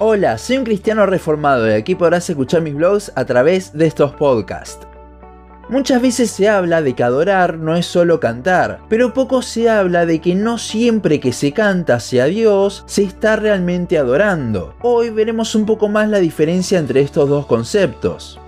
Hola, soy un cristiano reformado y aquí podrás escuchar mis blogs a través de estos podcasts. Muchas veces se habla de que adorar no es solo cantar, pero poco se habla de que no siempre que se canta hacia Dios se está realmente adorando. Hoy veremos un poco más la diferencia entre estos dos conceptos.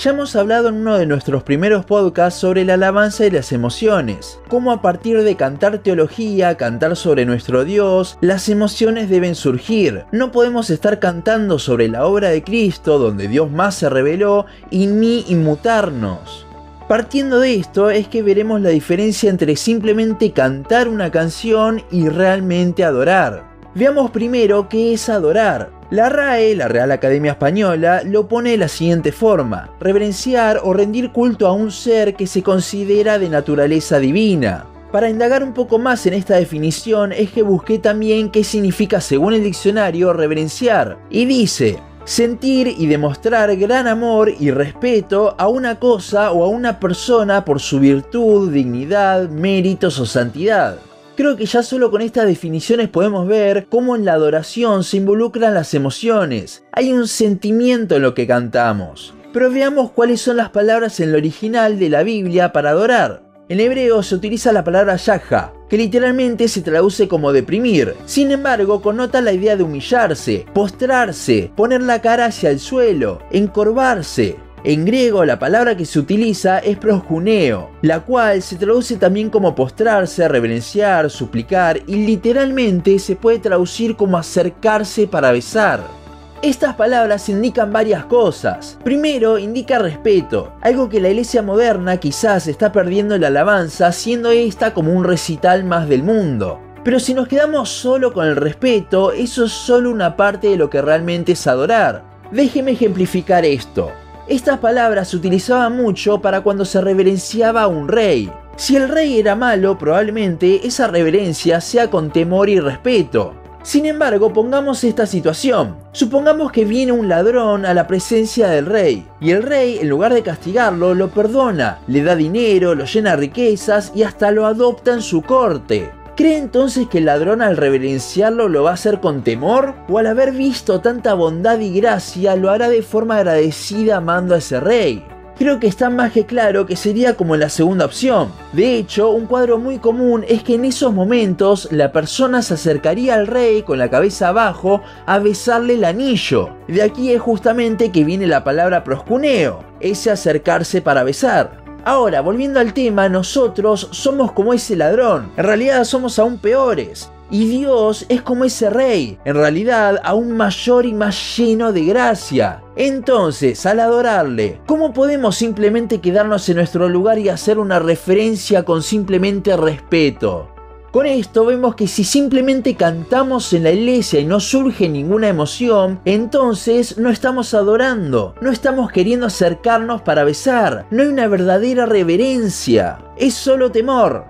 Ya hemos hablado en uno de nuestros primeros podcasts sobre la alabanza y las emociones, cómo a partir de cantar teología, cantar sobre nuestro Dios, las emociones deben surgir. No podemos estar cantando sobre la obra de Cristo, donde Dios más se reveló, y ni inmutarnos. Partiendo de esto es que veremos la diferencia entre simplemente cantar una canción y realmente adorar. Veamos primero qué es adorar. La RAE, la Real Academia Española, lo pone de la siguiente forma, reverenciar o rendir culto a un ser que se considera de naturaleza divina. Para indagar un poco más en esta definición es que busqué también qué significa según el diccionario reverenciar, y dice, sentir y demostrar gran amor y respeto a una cosa o a una persona por su virtud, dignidad, méritos o santidad. Creo que ya solo con estas definiciones podemos ver cómo en la adoración se involucran las emociones. Hay un sentimiento en lo que cantamos. Pero veamos cuáles son las palabras en el original de la Biblia para adorar. En hebreo se utiliza la palabra yaja, que literalmente se traduce como deprimir. Sin embargo, connota la idea de humillarse, postrarse, poner la cara hacia el suelo, encorvarse. En griego la palabra que se utiliza es proscuneo, la cual se traduce también como postrarse, reverenciar, suplicar y literalmente se puede traducir como acercarse para besar. Estas palabras indican varias cosas. Primero, indica respeto, algo que la iglesia moderna quizás está perdiendo en la alabanza, siendo esta como un recital más del mundo. Pero si nos quedamos solo con el respeto, eso es solo una parte de lo que realmente es adorar. Déjeme ejemplificar esto. Estas palabras se utilizaban mucho para cuando se reverenciaba a un rey. Si el rey era malo, probablemente esa reverencia sea con temor y respeto. Sin embargo, pongamos esta situación. Supongamos que viene un ladrón a la presencia del rey, y el rey, en lugar de castigarlo, lo perdona, le da dinero, lo llena de riquezas y hasta lo adopta en su corte. ¿Cree entonces que el ladrón al reverenciarlo lo va a hacer con temor? ¿O al haber visto tanta bondad y gracia lo hará de forma agradecida amando a ese rey? Creo que está más que claro que sería como la segunda opción. De hecho, un cuadro muy común es que en esos momentos la persona se acercaría al rey con la cabeza abajo a besarle el anillo. De aquí es justamente que viene la palabra proscuneo, ese acercarse para besar. Ahora, volviendo al tema, nosotros somos como ese ladrón. En realidad somos aún peores. Y Dios es como ese rey, en realidad aún mayor y más lleno de gracia. Entonces, al adorarle, ¿cómo podemos simplemente quedarnos en nuestro lugar y hacer una referencia con simplemente respeto? Con esto vemos que si simplemente cantamos en la iglesia y no surge ninguna emoción, entonces no estamos adorando, no estamos queriendo acercarnos para besar, no hay una verdadera reverencia, es solo temor.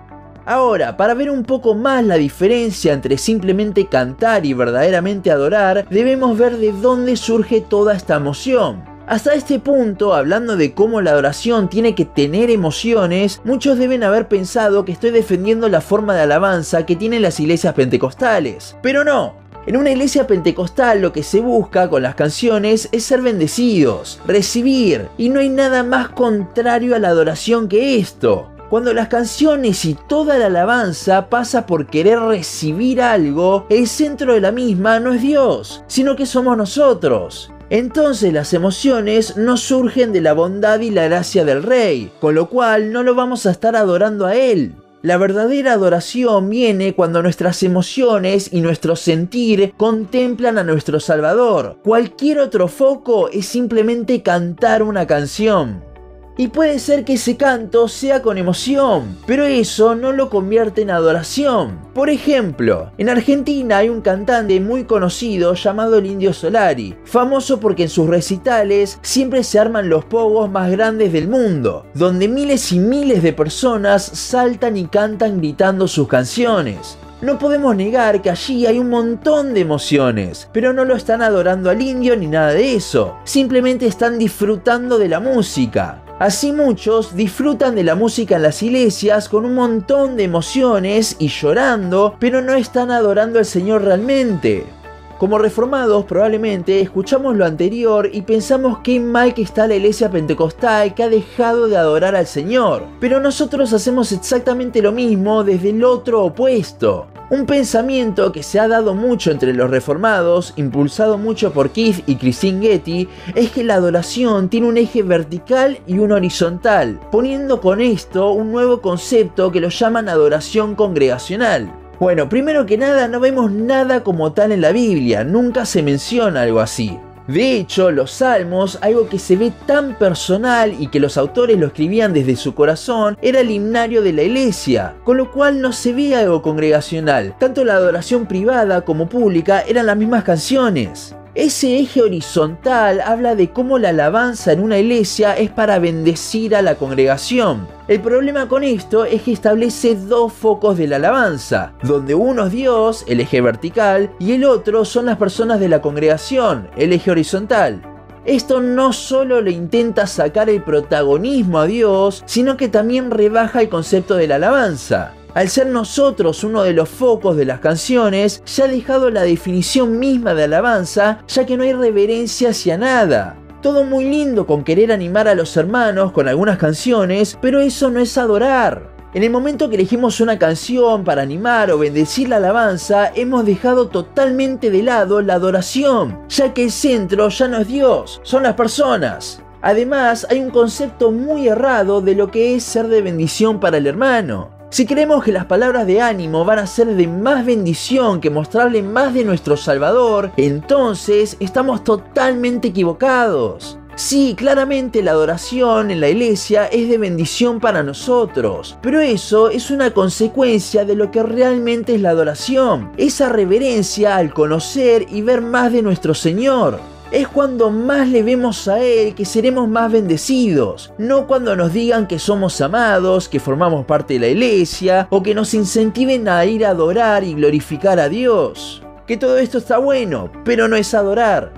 Ahora, para ver un poco más la diferencia entre simplemente cantar y verdaderamente adorar, debemos ver de dónde surge toda esta emoción. Hasta este punto, hablando de cómo la adoración tiene que tener emociones, muchos deben haber pensado que estoy defendiendo la forma de alabanza que tienen las iglesias pentecostales. Pero no, en una iglesia pentecostal lo que se busca con las canciones es ser bendecidos, recibir, y no hay nada más contrario a la adoración que esto. Cuando las canciones y toda la alabanza pasa por querer recibir algo, el centro de la misma no es Dios, sino que somos nosotros entonces las emociones no surgen de la bondad y la gracia del rey, con lo cual no lo vamos a estar adorando a él. La verdadera adoración viene cuando nuestras emociones y nuestro sentir contemplan a nuestro Salvador. Cualquier otro foco es simplemente cantar una canción. Y puede ser que ese canto sea con emoción, pero eso no lo convierte en adoración. Por ejemplo, en Argentina hay un cantante muy conocido llamado el Indio Solari, famoso porque en sus recitales siempre se arman los pogos más grandes del mundo, donde miles y miles de personas saltan y cantan gritando sus canciones. No podemos negar que allí hay un montón de emociones, pero no lo están adorando al indio ni nada de eso, simplemente están disfrutando de la música. Así muchos disfrutan de la música en las iglesias con un montón de emociones y llorando, pero no están adorando al Señor realmente. Como reformados probablemente escuchamos lo anterior y pensamos que mal que está la iglesia pentecostal que ha dejado de adorar al Señor. Pero nosotros hacemos exactamente lo mismo desde el otro opuesto. Un pensamiento que se ha dado mucho entre los reformados, impulsado mucho por Keith y Christine Getty, es que la adoración tiene un eje vertical y un horizontal, poniendo con esto un nuevo concepto que lo llaman adoración congregacional. Bueno, primero que nada no vemos nada como tal en la Biblia, nunca se menciona algo así. De hecho, los salmos, algo que se ve tan personal y que los autores lo escribían desde su corazón, era el himnario de la iglesia, con lo cual no se ve algo congregacional. Tanto la adoración privada como pública eran las mismas canciones. Ese eje horizontal habla de cómo la alabanza en una iglesia es para bendecir a la congregación. El problema con esto es que establece dos focos de la alabanza, donde uno es Dios, el eje vertical, y el otro son las personas de la congregación, el eje horizontal. Esto no solo le intenta sacar el protagonismo a Dios, sino que también rebaja el concepto de la alabanza. Al ser nosotros uno de los focos de las canciones, se ha dejado la definición misma de alabanza, ya que no hay reverencia hacia nada. Todo muy lindo con querer animar a los hermanos con algunas canciones, pero eso no es adorar. En el momento que elegimos una canción para animar o bendecir la alabanza, hemos dejado totalmente de lado la adoración, ya que el centro ya no es Dios, son las personas. Además, hay un concepto muy errado de lo que es ser de bendición para el hermano. Si creemos que las palabras de ánimo van a ser de más bendición que mostrarle más de nuestro Salvador, entonces estamos totalmente equivocados. Sí, claramente la adoración en la iglesia es de bendición para nosotros, pero eso es una consecuencia de lo que realmente es la adoración, esa reverencia al conocer y ver más de nuestro Señor es cuando más le vemos a Él que seremos más bendecidos, no cuando nos digan que somos amados, que formamos parte de la iglesia o que nos incentiven a ir a adorar y glorificar a Dios. Que todo esto está bueno, pero no es adorar.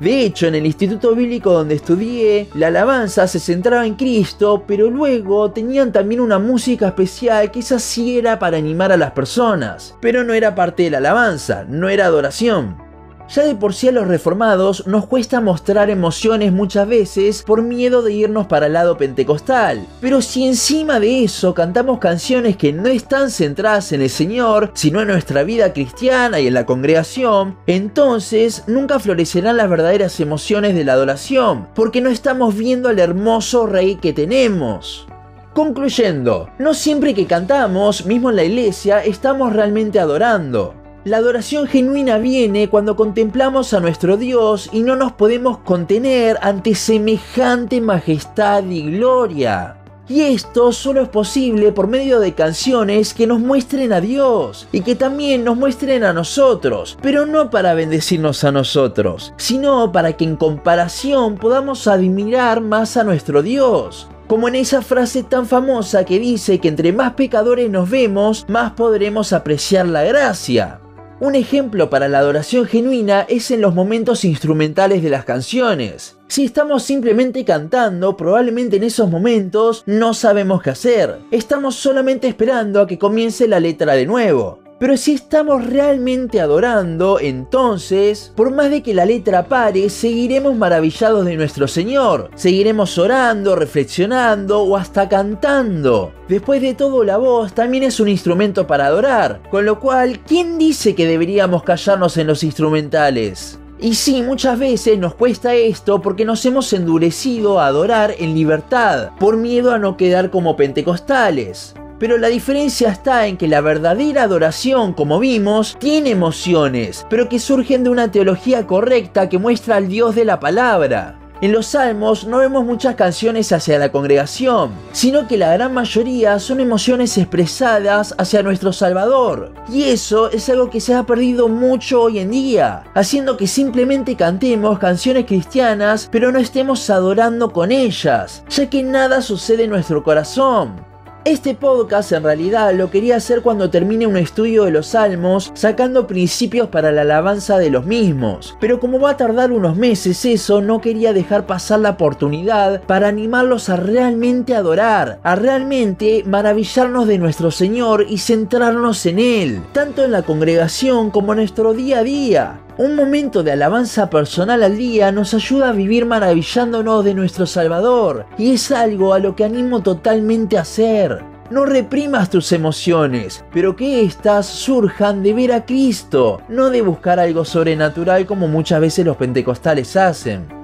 De hecho, en el instituto bíblico donde estudié, la alabanza se centraba en Cristo, pero luego tenían también una música especial que esa sí era para animar a las personas, pero no era parte de la alabanza, no era adoración. Ya de por sí a los reformados nos cuesta mostrar emociones muchas veces por miedo de irnos para el lado pentecostal. Pero si encima de eso cantamos canciones que no están centradas en el Señor, sino en nuestra vida cristiana y en la congregación, entonces nunca florecerán las verdaderas emociones de la adoración, porque no estamos viendo al hermoso Rey que tenemos. Concluyendo, no siempre que cantamos, mismo en la iglesia, estamos realmente adorando. La adoración genuina viene cuando contemplamos a nuestro Dios y no nos podemos contener ante semejante majestad y gloria. Y esto solo es posible por medio de canciones que nos muestren a Dios y que también nos muestren a nosotros, pero no para bendecirnos a nosotros, sino para que en comparación podamos admirar más a nuestro Dios. Como en esa frase tan famosa que dice que entre más pecadores nos vemos, más podremos apreciar la gracia. Un ejemplo para la adoración genuina es en los momentos instrumentales de las canciones. Si estamos simplemente cantando, probablemente en esos momentos no sabemos qué hacer. Estamos solamente esperando a que comience la letra de nuevo. Pero si estamos realmente adorando, entonces, por más de que la letra pare, seguiremos maravillados de nuestro Señor. Seguiremos orando, reflexionando o hasta cantando. Después de todo, la voz también es un instrumento para adorar. Con lo cual, ¿quién dice que deberíamos callarnos en los instrumentales? Y sí, muchas veces nos cuesta esto porque nos hemos endurecido a adorar en libertad, por miedo a no quedar como pentecostales. Pero la diferencia está en que la verdadera adoración, como vimos, tiene emociones, pero que surgen de una teología correcta que muestra al Dios de la palabra. En los salmos no vemos muchas canciones hacia la congregación, sino que la gran mayoría son emociones expresadas hacia nuestro Salvador. Y eso es algo que se ha perdido mucho hoy en día, haciendo que simplemente cantemos canciones cristianas pero no estemos adorando con ellas, ya que nada sucede en nuestro corazón. Este podcast en realidad lo quería hacer cuando termine un estudio de los salmos, sacando principios para la alabanza de los mismos. Pero como va a tardar unos meses eso, no quería dejar pasar la oportunidad para animarlos a realmente adorar, a realmente maravillarnos de nuestro Señor y centrarnos en Él, tanto en la congregación como en nuestro día a día. Un momento de alabanza personal al día nos ayuda a vivir maravillándonos de nuestro Salvador y es algo a lo que animo totalmente a hacer. No reprimas tus emociones, pero que éstas surjan de ver a Cristo, no de buscar algo sobrenatural como muchas veces los pentecostales hacen.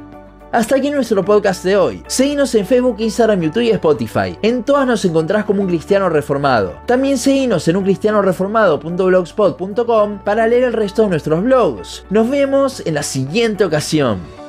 Hasta aquí nuestro podcast de hoy. Seguinos en Facebook, Instagram, YouTube y Spotify. En todas nos encontrás como un cristiano reformado. También seguinos en uncristianoreformado.blogspot.com para leer el resto de nuestros blogs. Nos vemos en la siguiente ocasión.